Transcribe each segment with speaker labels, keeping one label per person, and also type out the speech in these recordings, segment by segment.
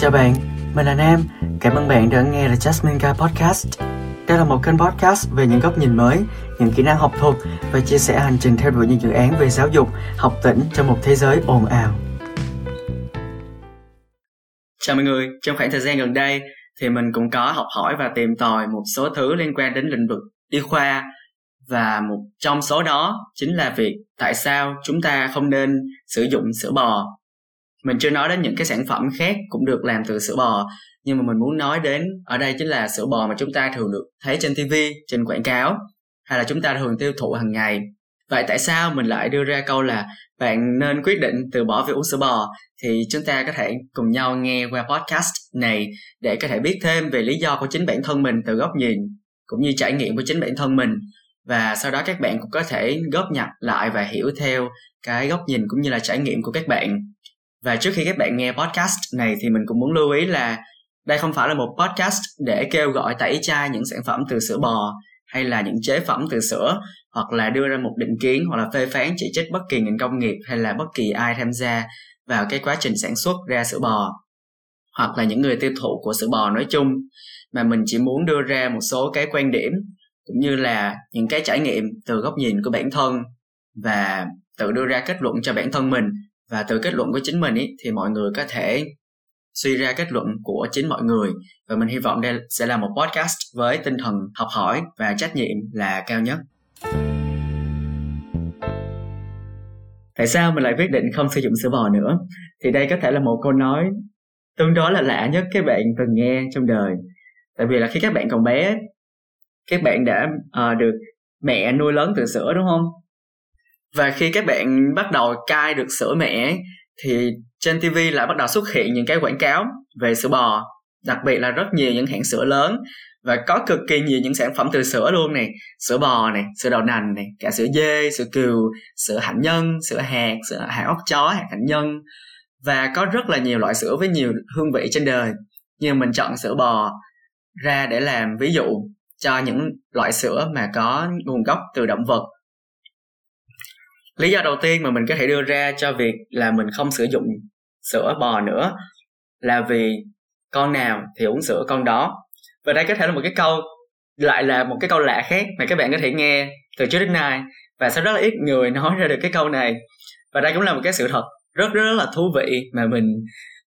Speaker 1: Chào bạn, mình là Nam. Cảm ơn bạn đã nghe The Jasmine Guy Podcast. Đây là một kênh podcast về những góc nhìn mới, những kỹ năng học thuật và chia sẻ hành trình theo đuổi những dự án về giáo dục, học tỉnh trong một thế giới ồn ào. Chào mọi người, trong khoảng thời gian gần đây thì mình cũng có học hỏi và tìm tòi một số thứ liên quan đến lĩnh vực y khoa và một trong số đó chính là việc tại sao chúng ta không nên sử dụng sữa bò mình chưa nói đến những cái sản phẩm khác cũng được làm từ sữa bò, nhưng mà mình muốn nói đến ở đây chính là sữa bò mà chúng ta thường được thấy trên tv trên quảng cáo, hay là chúng ta thường tiêu thụ hàng ngày. Vậy tại sao mình lại đưa ra câu là bạn nên quyết định từ bỏ việc uống sữa bò? Thì chúng ta có thể cùng nhau nghe qua podcast này để có thể biết thêm về lý do của chính bản thân mình từ góc nhìn, cũng như trải nghiệm của chính bản thân mình. Và sau đó các bạn cũng có thể góp nhặt lại và hiểu theo cái góc nhìn cũng như là trải nghiệm của các bạn và trước khi các bạn nghe podcast này thì mình cũng muốn lưu ý là đây không phải là một podcast để kêu gọi tẩy chay những sản phẩm từ sữa bò hay là những chế phẩm từ sữa, hoặc là đưa ra một định kiến hoặc là phê phán chỉ trích bất kỳ ngành công nghiệp hay là bất kỳ ai tham gia vào cái quá trình sản xuất ra sữa bò, hoặc là những người tiêu thụ của sữa bò nói chung. Mà mình chỉ muốn đưa ra một số cái quan điểm cũng như là những cái trải nghiệm từ góc nhìn của bản thân và tự đưa ra kết luận cho bản thân mình và từ kết luận của chính mình ý, thì mọi người có thể suy ra kết luận của chính mọi người. Và mình hy vọng đây sẽ là một podcast với tinh thần học hỏi và trách nhiệm là cao nhất. Tại sao mình lại quyết định không sử dụng sữa bò nữa? Thì đây có thể là một câu nói tương đối là lạ nhất các bạn từng nghe trong đời. Tại vì là khi các bạn còn bé các bạn đã uh, được mẹ nuôi lớn từ sữa đúng không? Và khi các bạn bắt đầu cai được sữa mẹ, thì trên TV lại bắt đầu xuất hiện những cái quảng cáo về sữa bò. Đặc biệt là rất nhiều những hãng sữa lớn và có cực kỳ nhiều những sản phẩm từ sữa luôn này. Sữa bò này, sữa đậu nành này, cả sữa dê, sữa cừu, sữa hạnh nhân, sữa hạt sữa hạt ốc chó, hạt hạnh nhân. Và có rất là nhiều loại sữa với nhiều hương vị trên đời. Nhưng mình chọn sữa bò ra để làm ví dụ cho những loại sữa mà có nguồn gốc từ động vật lý do đầu tiên mà mình có thể đưa ra cho việc là mình không sử dụng sữa bò nữa là vì con nào thì uống sữa con đó. Và đây có thể là một cái câu lại là một cái câu lạ khác mà các bạn có thể nghe từ trước đến nay và sẽ rất là ít người nói ra được cái câu này. Và đây cũng là một cái sự thật rất, rất là thú vị mà mình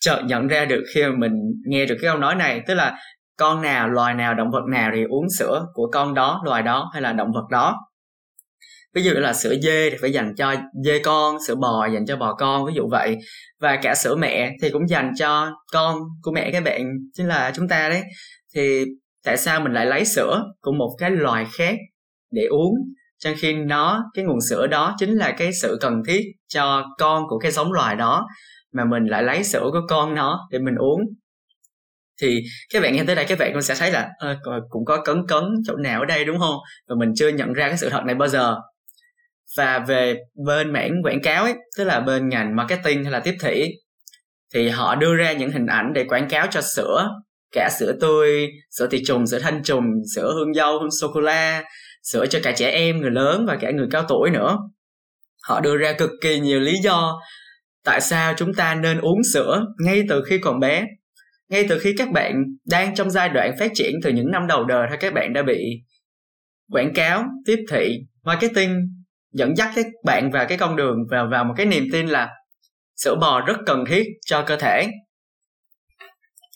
Speaker 1: chợt nhận ra được khi mà mình nghe được cái câu nói này. Tức là con nào loài nào động vật nào thì uống sữa của con đó loài đó hay là động vật đó ví dụ là sữa dê thì phải dành cho dê con sữa bò dành cho bò con ví dụ vậy. Và cả sữa mẹ thì cũng dành cho con của mẹ các bạn. Chính là chúng ta đấy. Thì tại sao mình lại lấy sữa của một cái loài khác để uống? Trong khi nó cái nguồn sữa đó chính là cái sự cần thiết cho con của cái giống loài đó mà mình lại lấy sữa của con nó để mình uống. Thì các bạn nghe tới đây các bạn cũng sẽ thấy là à, cũng có cấn cấn chỗ nào ở đây đúng không? Và mình chưa nhận ra cái sự thật này bao giờ và về bên mảng quảng cáo ấy, tức là bên ngành marketing hay là tiếp thị, thì họ đưa ra những hình ảnh để quảng cáo cho sữa, cả sữa tươi, sữa tiệt trùng, sữa thanh trùng, sữa hương dâu, hương sô cô la, sữa cho cả trẻ em, người lớn và cả người cao tuổi nữa. Họ đưa ra cực kỳ nhiều lý do tại sao chúng ta nên uống sữa ngay từ khi còn bé, ngay từ khi các bạn đang trong giai đoạn phát triển từ những năm đầu đời thôi các bạn đã bị quảng cáo, tiếp thị, marketing dẫn dắt các bạn vào cái con đường, vào vào một cái niềm tin là sữa bò rất cần thiết cho cơ thể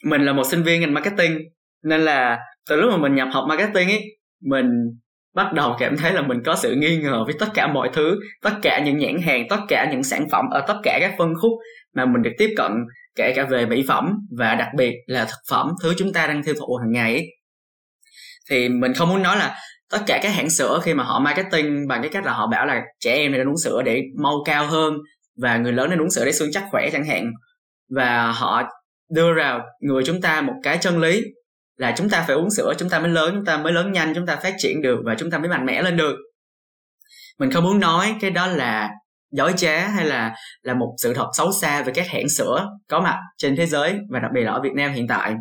Speaker 1: mình là một sinh viên ngành marketing, nên là từ lúc mà mình nhập học marketing ấy, mình bắt đầu cảm thấy là mình có sự nghi ngờ với tất cả mọi thứ, tất cả những nhãn hàng, tất cả những sản phẩm ở tất cả các phân khúc mà mình được tiếp cận, kể cả về mỹ phẩm và đặc biệt là thực phẩm, thứ chúng ta đang tiêu thụ hàng ngày ấy. thì mình không muốn nói là tất cả các hãng sữa khi mà họ marketing bằng cái cách là họ bảo là trẻ em nên uống sữa để mau cao hơn và người lớn nên uống sữa để xương chắc khỏe chẳng hạn. Và họ đưa ra người chúng ta một cái chân lý là chúng ta phải uống sữa, chúng ta mới lớn, chúng ta mới lớn nhanh, chúng ta phát triển được và chúng ta mới mạnh mẽ lên được. Mình không muốn nói cái đó là dối trá hay là là một sự thật xấu xa về các hãng sữa có mặt trên thế giới và đặc biệt là ở Việt Nam hiện tại.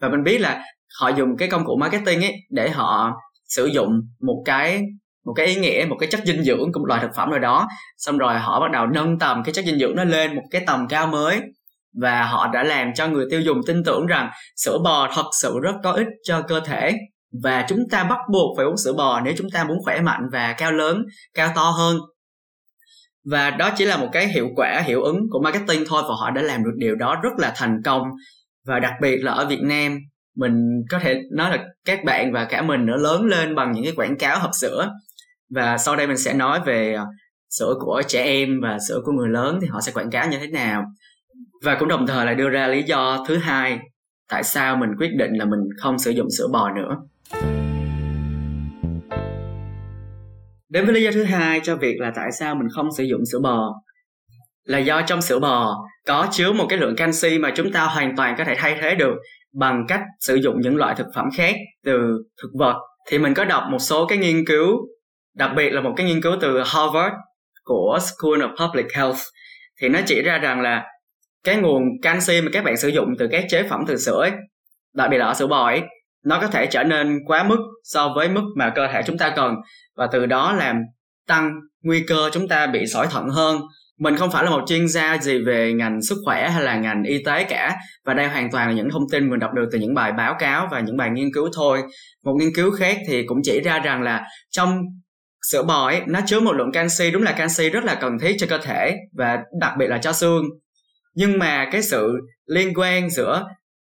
Speaker 1: Và mình biết là họ dùng cái công cụ marketing ấy để họ sử dụng một cái một cái ý nghĩa, một cái chất dinh dưỡng của một loại thực phẩm nào đó. Xong rồi họ bắt đầu nâng tầm cái chất dinh dưỡng nó lên một cái tầm cao mới. Và họ đã làm cho người tiêu dùng tin tưởng rằng sữa bò thật sự rất có ích cho cơ thể. Và chúng ta bắt buộc phải uống sữa bò nếu chúng ta muốn khỏe mạnh và cao lớn, cao to hơn. Và đó chỉ là một cái hiệu quả, hiệu ứng của marketing thôi và họ đã làm được điều đó rất là thành công. Và đặc biệt là ở Việt Nam mình có thể nói là các bạn và cả mình nữa lớn lên bằng những cái quảng cáo hộp sữa. Và sau đây mình sẽ nói về ờ, sữa của trẻ em và sữa của người lớn thì họ sẽ quảng cáo như thế nào. Và cũng đồng thời là đưa ra lý do thứ hai tại sao mình quyết định là mình không sử dụng sữa bò nữa. Đến với lý do thứ hai cho việc là tại sao mình không sử dụng sữa bò là do trong sữa bò có chứa một cái lượng canxi mà chúng ta hoàn toàn có thể thay thế được bằng cách sử dụng những loại thực phẩm khác từ thực vật. Thì mình có đọc một số cái nghiên cứu đặc biệt là một cái nghiên cứu từ Harvard của School of Public Health. Thì nó chỉ ra rằng là cái nguồn canxi mà các bạn sử dụng từ các chế phẩm từ sữa ấy, đặc biệt là ở sữa bò ấy, nó có thể trở nên quá mức so với mức mà cơ thể chúng ta cần. Và từ đó làm tăng nguy cơ chúng ta bị sỏi thận hơn mình không phải là một chuyên gia gì về ngành sức khỏe hay là ngành y tế cả. Và đây hoàn toàn là những thông tin mình đọc được từ những bài báo cáo và những bài nghiên cứu thôi. Một nghiên cứu khác thì cũng chỉ ra rằng là trong sữa bò ấy, nó chứa một lượng canxi, đúng là canxi rất là cần thiết cho cơ thể và đặc biệt là cho xương. Nhưng mà cái sự liên quan giữa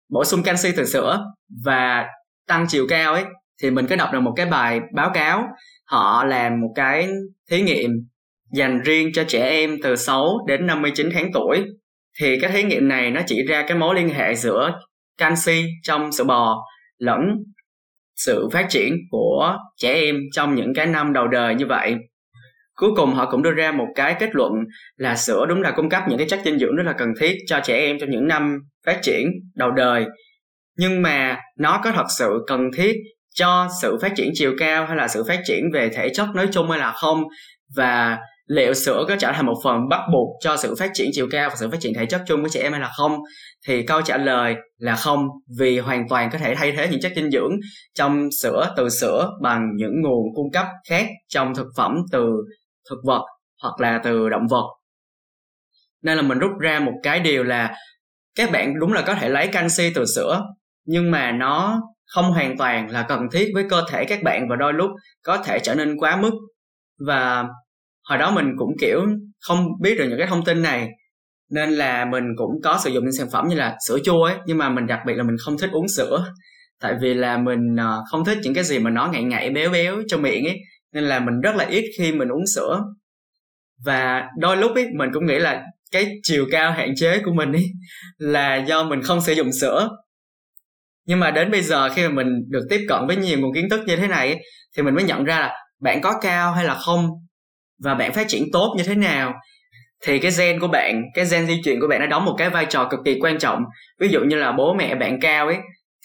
Speaker 1: bổ sung canxi từ sữa và tăng chiều cao ấy, thì mình có đọc được một cái bài báo cáo, họ làm một cái thí nghiệm dành riêng cho trẻ em từ 6 đến 59 tháng tuổi, thì cái thí nghiệm này nó chỉ ra cái mối liên hệ giữa canxi trong sữa bò lẫn sự phát triển của trẻ em trong những cái năm đầu đời như vậy. Cuối cùng họ cũng đưa ra một cái kết luận là sữa đúng là cung cấp những cái chất dinh dưỡng rất là cần thiết cho trẻ em trong những năm phát triển đầu đời. Nhưng mà nó có thật sự cần thiết cho sự phát triển chiều cao hay là sự phát triển về thể chất nói chung hay là không? Và liệu sữa có trở thành một phần bắt buộc cho sự phát triển chiều cao và sự phát triển thể chất chung của trẻ em hay là không? Thì câu trả lời là không, vì hoàn toàn có thể thay thế những chất dinh dưỡng trong sữa, từ sữa bằng những nguồn cung cấp khác trong thực phẩm từ thực vật hoặc là từ động vật. Nên là mình rút ra một cái điều là các bạn đúng là có thể lấy canxi từ sữa, nhưng mà nó không hoàn toàn là cần thiết với cơ thể các bạn và đôi lúc có thể trở nên quá mức. Và hồi đó mình cũng kiểu không biết được những cái thông tin này nên là mình cũng có sử dụng những sản phẩm như là sữa chua ấy nhưng mà mình đặc biệt là mình không thích uống sữa tại vì là mình ờ, không thích những cái gì mà nó ngậy ngậy béo béo trong miệng ấy nên là mình rất là ít khi mình uống sữa. Và đôi lúc ấy mình cũng nghĩ là cái chiều cao hạn chế của mình ấy là do mình không sử dụng sữa. Nhưng mà đến bây giờ khi mà mình được tiếp cận với nhiều nguồn kiến thức như thế này ấy, thì mình mới nhận ra là bạn có cao hay là không và bạn phát triển tốt như thế nào, thì cái gen của bạn, cái gen di truyền của bạn nó đóng một cái vai trò cực kỳ quan trọng. Ví dụ như là bố mẹ bạn cao ấy,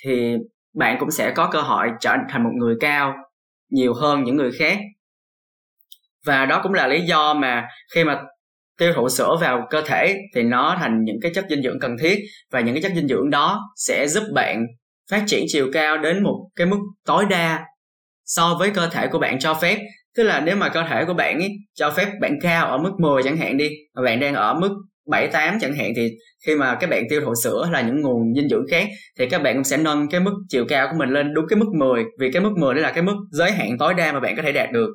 Speaker 1: thì bạn cũng sẽ có cơ hội trở thành một người cao nhiều hơn những người khác. Và đó cũng là lý do mà khi mà tiêu thụ sữa vào cơ thể thì nó thành những cái chất dinh dưỡng cần thiết, và những cái chất dinh dưỡng đó sẽ giúp bạn phát triển chiều cao đến một cái mức tối đa so với cơ thể của bạn cho phép tức là nếu mà cơ thể của bạn ấy cho phép bạn cao ở mức 10 chẳng hạn đi mà bạn đang ở mức 7 8 chẳng hạn thì khi mà các bạn tiêu thụ sữa là những nguồn dinh dưỡng khác thì các bạn cũng sẽ nâng cái mức chiều cao của mình lên đúng cái mức 10 vì cái mức 10 đó là cái mức giới hạn tối đa mà bạn có thể đạt được.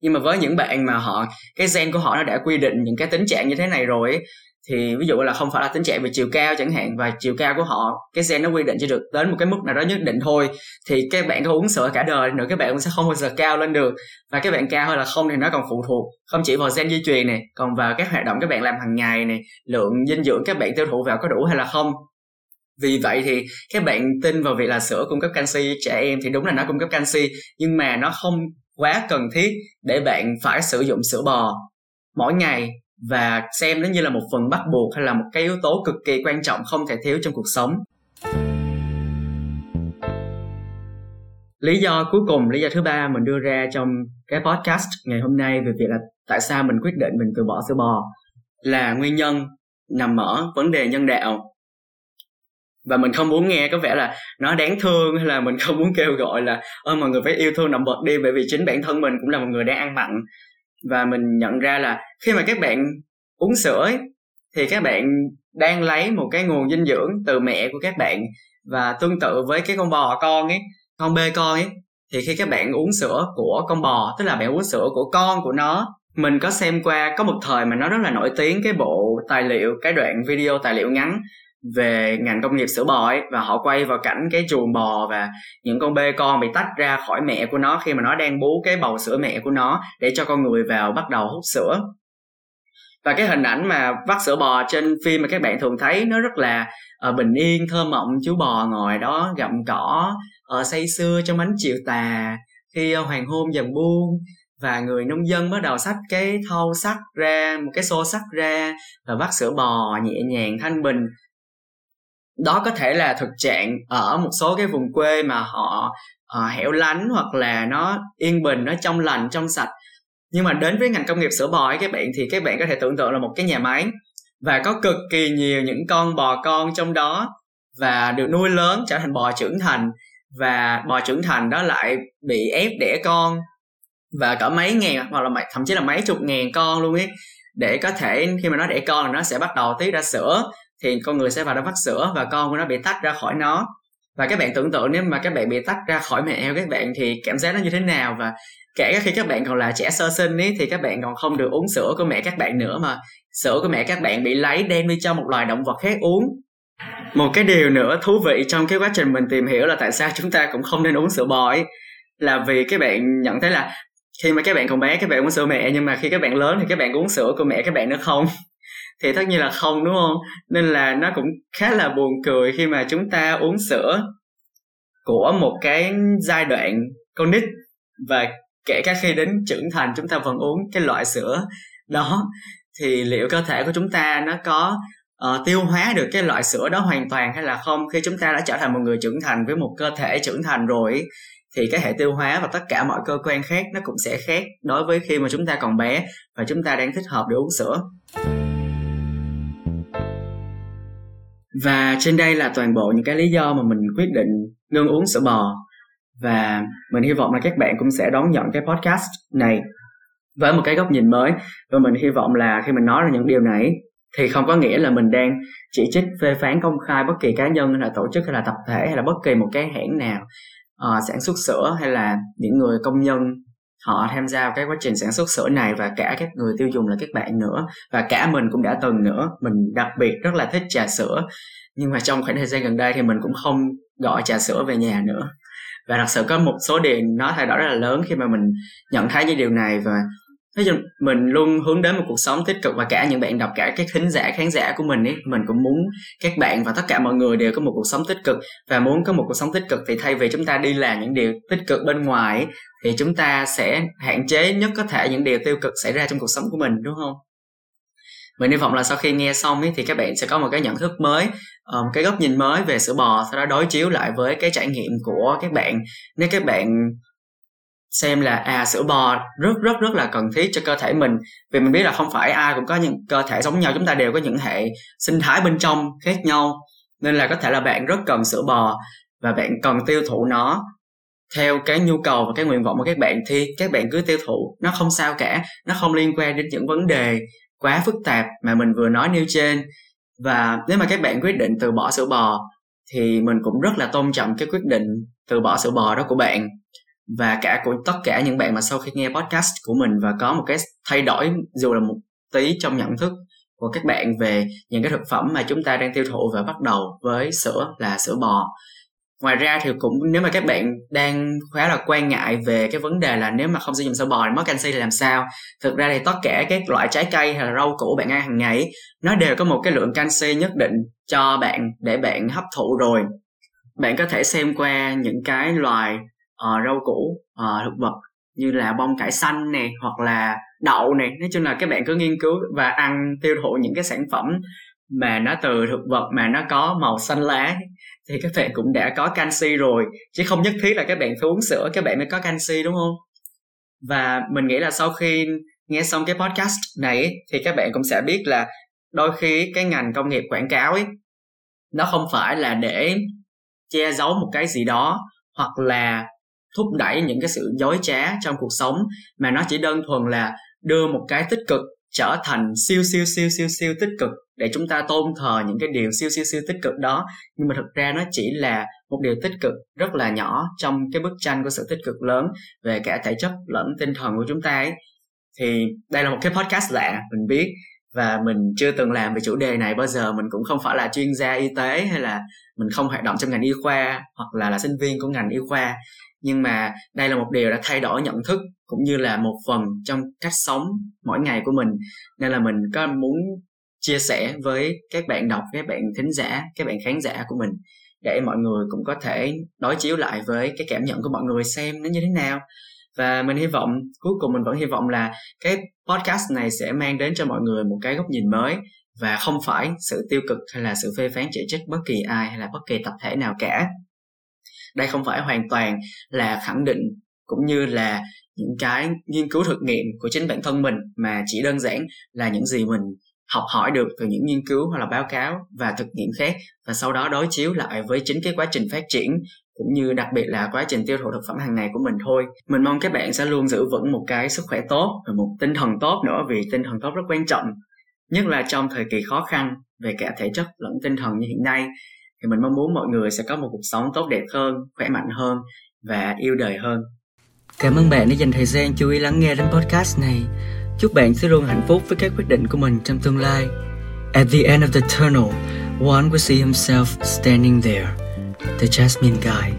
Speaker 1: Nhưng mà với những bạn mà họ cái gen của họ nó đã quy định những cái tính trạng như thế này rồi ấy, thì ví dụ là không phải là tính trẻ về chiều cao chẳng hạn, và chiều cao của họ, cái gen nó quy định chỉ được đến một cái mức nào đó nhất định thôi, thì các bạn có uống sữa cả đời nữa, các bạn cũng sẽ không bao giờ cao lên được. Và các bạn cao hay là không thì nó còn phụ thuộc không chỉ vào gen di truyền này còn vào các hoạt động các bạn làm hàng ngày này lượng dinh dưỡng các bạn tiêu thụ vào có đủ hay là không. Vì vậy thì các bạn tin vào việc là sữa cung cấp canxi, trẻ em thì đúng là nó cung cấp canxi, nhưng mà nó không quá cần thiết để bạn phải sử dụng sữa bò mỗi ngày và xem nó như là một phần bắt buộc hay là một cái yếu tố cực kỳ quan trọng không thể thiếu trong cuộc sống. Lý do cuối cùng, lý do thứ ba mình đưa ra trong cái podcast ngày hôm nay về việc là tại sao mình quyết định mình từ bỏ sữa bò là nguyên nhân nằm ở vấn đề nhân đạo. Và mình không muốn nghe có vẻ là nó đáng thương hay là mình không muốn kêu gọi là, ơ, mọi người phải yêu thương động vật đi, bởi vì chính bản thân mình cũng là một người đang ăn mặn và mình nhận ra là khi mà các bạn uống sữa ấy, thì các bạn đang lấy một cái nguồn dinh dưỡng từ mẹ của các bạn và tương tự với cái con bò con ấy con bê con ấy thì khi các bạn uống sữa của con bò tức là bạn uống sữa của con của nó mình có xem qua có một thời mà nó rất là nổi tiếng cái bộ tài liệu cái đoạn video tài liệu ngắn về ngành công nghiệp sữa bò ấy và họ quay vào cảnh cái chuồng bò và những con bê con bị tách ra khỏi mẹ của nó khi mà nó đang bú cái bầu sữa mẹ của nó để cho con người vào bắt đầu hút sữa. Và cái hình ảnh mà vắt sữa bò trên phim mà các bạn thường thấy nó rất là uh, bình yên thơ mộng chú bò ngồi đó gặm cỏ uh, say sưa trong ánh chiều tà khi uh, hoàng hôn dần buông. Và người nông dân bắt đầu xách cái thau sắt ra một cái xô sắt ra và vắt sữa bò nhẹ nhàng thanh bình đó có thể là thực trạng ở một số cái vùng quê mà họ uh, hẻo lánh hoặc là nó yên bình nó trong lành trong sạch. Nhưng mà đến với ngành công nghiệp sữa bò ấy các bạn thì các bạn có thể tưởng tượng là một cái nhà máy và có cực kỳ nhiều những con bò con trong đó và được nuôi lớn trở thành bò trưởng thành và bò trưởng thành đó lại bị ép đẻ con và cỡ mấy ngàn hoặc là thậm chí là mấy chục ngàn con luôn ấy. Để có thể khi mà nó đẻ con nó sẽ bắt đầu tiết ra sữa thì con người sẽ vào đó vắt sữa và con của nó bị tách ra khỏi nó và các bạn tưởng tượng nếu mà các bạn bị tách ra khỏi mẹ eo các bạn thì cảm giác nó như thế nào và kể khi các bạn còn là trẻ sơ sinh ấy thì các bạn còn không được uống sữa của mẹ các bạn nữa mà sữa của mẹ các bạn bị lấy đem đi cho một loài động vật khác uống một cái điều nữa thú vị trong cái quá trình mình tìm hiểu là tại sao chúng ta cũng không nên uống sữa bò ấy là vì các bạn nhận thấy là khi mà các bạn còn bé các bạn uống sữa mẹ nhưng mà khi các bạn lớn thì các bạn uống sữa của mẹ các bạn nữa không thì tất nhiên là không đúng không? Nên là nó cũng khá là buồn cười khi mà chúng ta uống sữa của một cái giai đoạn con nít và kể cả khi đến trưởng thành chúng ta vẫn uống cái loại sữa đó. Thì liệu cơ thể của chúng ta nó có uh, tiêu hóa được cái loại sữa đó hoàn toàn hay là không? Khi chúng ta đã trở thành một người trưởng thành với một cơ thể trưởng thành rồi thì cái hệ tiêu hóa và tất cả mọi cơ quan khác nó cũng sẽ khác đối với khi mà chúng ta còn bé và chúng ta đang thích hợp để uống sữa. Và trên đây là toàn bộ những cái lý do mà mình quyết định ngưng uống sữa bò. Và mình hy vọng là các bạn cũng sẽ đón nhận cái podcast này với một cái góc nhìn mới. Và mình hy vọng là khi mình nói ra những điều này thì không có nghĩa là mình đang chỉ trích phê phán công khai bất kỳ cá nhân hay là tổ chức hay là tập thể hay là bất kỳ một cái hãng nào uh, sản xuất sữa hay là những người công nhân họ tham gia vào cái quá trình sản xuất sữa này và cả các người tiêu dùng là các bạn nữa. Và cả mình cũng đã từng nữa. Mình đặc biệt rất là thích trà sữa. Nhưng mà trong khoảng thời gian gần đây thì mình cũng không gọi trà sữa về nhà nữa. Và thật sự có một số điều nó thay đổi rất là lớn khi mà mình nhận thấy những điều này. Và nói chung mình luôn hướng đến một cuộc sống tích cực và cả những bạn đọc cả các thính giả khán giả của mình ấy mình cũng muốn các bạn và tất cả mọi người đều có một cuộc sống tích cực. Và muốn có một cuộc sống tích cực thì thay vì chúng ta đi làm những điều tích cực bên ngoài ấy, thì chúng ta sẽ hạn chế nhất có thể những điều tiêu cực xảy ra trong cuộc sống của mình đúng không? Mình hy vọng là sau khi nghe xong ấy, thì các bạn sẽ có một cái nhận thức mới ờ, một cái góc nhìn mới về sữa bò sau đó đối chiếu lại với cái trải nghiệm của các bạn. Nếu các bạn xem là à sữa bò rất rất rất là cần thiết cho cơ thể mình. Vì mình biết là không phải ai cũng có những cơ thể giống nhau, chúng ta đều có những hệ sinh thái bên trong khác nhau. Nên là có thể là bạn rất cần sữa bò và bạn cần tiêu thụ nó theo cái nhu cầu và cái nguyện vọng của các bạn thì các bạn cứ tiêu thụ. Nó không sao cả, nó không liên quan đến những vấn đề quá phức tạp mà mình vừa nói nêu trên. Và nếu mà các bạn quyết định từ bỏ sữa bò thì mình cũng rất là tôn trọng cái quyết định từ bỏ sữa bò đó của bạn và cả của tất cả những bạn mà sau khi nghe podcast của mình và có một cái thay đổi, dù là một tí trong nhận thức của các bạn về những cái thực phẩm mà chúng ta đang tiêu thụ và bắt đầu với sữa là sữa bò. Ngoài ra thì cũng nếu mà các bạn đang khá là quan ngại về cái vấn đề là nếu mà không sử dụng sữa bò thì mất canxi thì làm sao? Thực ra thì tất cả các loại trái cây hay là rau củ bạn ăn hàng ngày, nó đều có một cái lượng canxi nhất định cho bạn để bạn hấp thụ rồi. Bạn có thể xem qua những cái loài uh, rau củ uh, thực vật như là bông cải xanh nè hoặc là đậu nè. Nói chung là các bạn cứ nghiên cứu và ăn tiêu thụ những cái sản phẩm mà nó từ thực vật mà nó có màu xanh lá thì các bạn cũng đã có canxi rồi. Chứ không nhất thiết là các bạn phải uống sữa các bạn mới có canxi đúng không? Và mình nghĩ là sau khi nghe xong cái podcast này thì các bạn cũng sẽ biết là đôi khi cái ngành công nghiệp quảng cáo ấy nó không phải là để che giấu một cái gì đó hoặc là thúc đẩy những cái sự dối trá trong cuộc sống, mà nó chỉ đơn thuần là đưa một cái tích cực trở thành siêu siêu siêu siêu siêu tích cực để chúng ta tôn thờ những cái điều siêu siêu siêu tích cực đó. Nhưng mà thực ra nó chỉ là một điều tích cực rất là nhỏ trong cái bức tranh của sự tích cực lớn về cả thể chất lẫn tinh thần của chúng ta ấy. Thì đây là một cái podcast lạ, mình biết và mình chưa từng làm về chủ đề này bao giờ, mình cũng không phải là chuyên gia y tế hay là mình không hoạt động trong ngành y khoa hoặc là là sinh viên của ngành y khoa. Nhưng mà đây là một điều đã thay đổi nhận thức cũng như là một phần trong cách sống mỗi ngày của mình. Nên là mình có muốn chia sẻ với các bạn đọc, các bạn thính giả, các bạn khán giả của mình để mọi người cũng có thể đối chiếu lại với cái cảm nhận của mọi người xem nó như thế nào và mình hy vọng, cuối cùng mình vẫn hy vọng là cái podcast này sẽ mang đến cho mọi người một cái góc nhìn mới và không phải sự tiêu cực hay là sự phê phán chỉ trích bất kỳ ai hay là bất kỳ tập thể nào cả. Đây không phải hoàn toàn là khẳng định cũng như là những cái nghiên cứu thực nghiệm của chính bản thân mình mà chỉ đơn giản là những gì mình học hỏi được từ những nghiên cứu hoặc là báo cáo và thực nghiệm khác và sau đó đối chiếu lại với chính cái quá trình phát triển cũng như đặc biệt là quá trình tiêu thụ thực phẩm hàng ngày của mình thôi. Mình mong các bạn sẽ luôn giữ vững một cái sức khỏe tốt và một tinh thần tốt nữa vì tinh thần tốt rất quan trọng, nhất là trong thời kỳ khó khăn về cả thể chất lẫn tinh thần như hiện nay. Thì mình mong muốn mọi người sẽ có một cuộc sống tốt đẹp hơn, khỏe mạnh hơn và yêu đời hơn.
Speaker 2: Cảm ơn bạn đã dành thời gian chú ý lắng nghe đến podcast này. Chúc bạn sẽ luôn hạnh phúc với các quyết định của mình trong tương lai. At the end of the tunnel, one will see himself standing there. The jasmine guy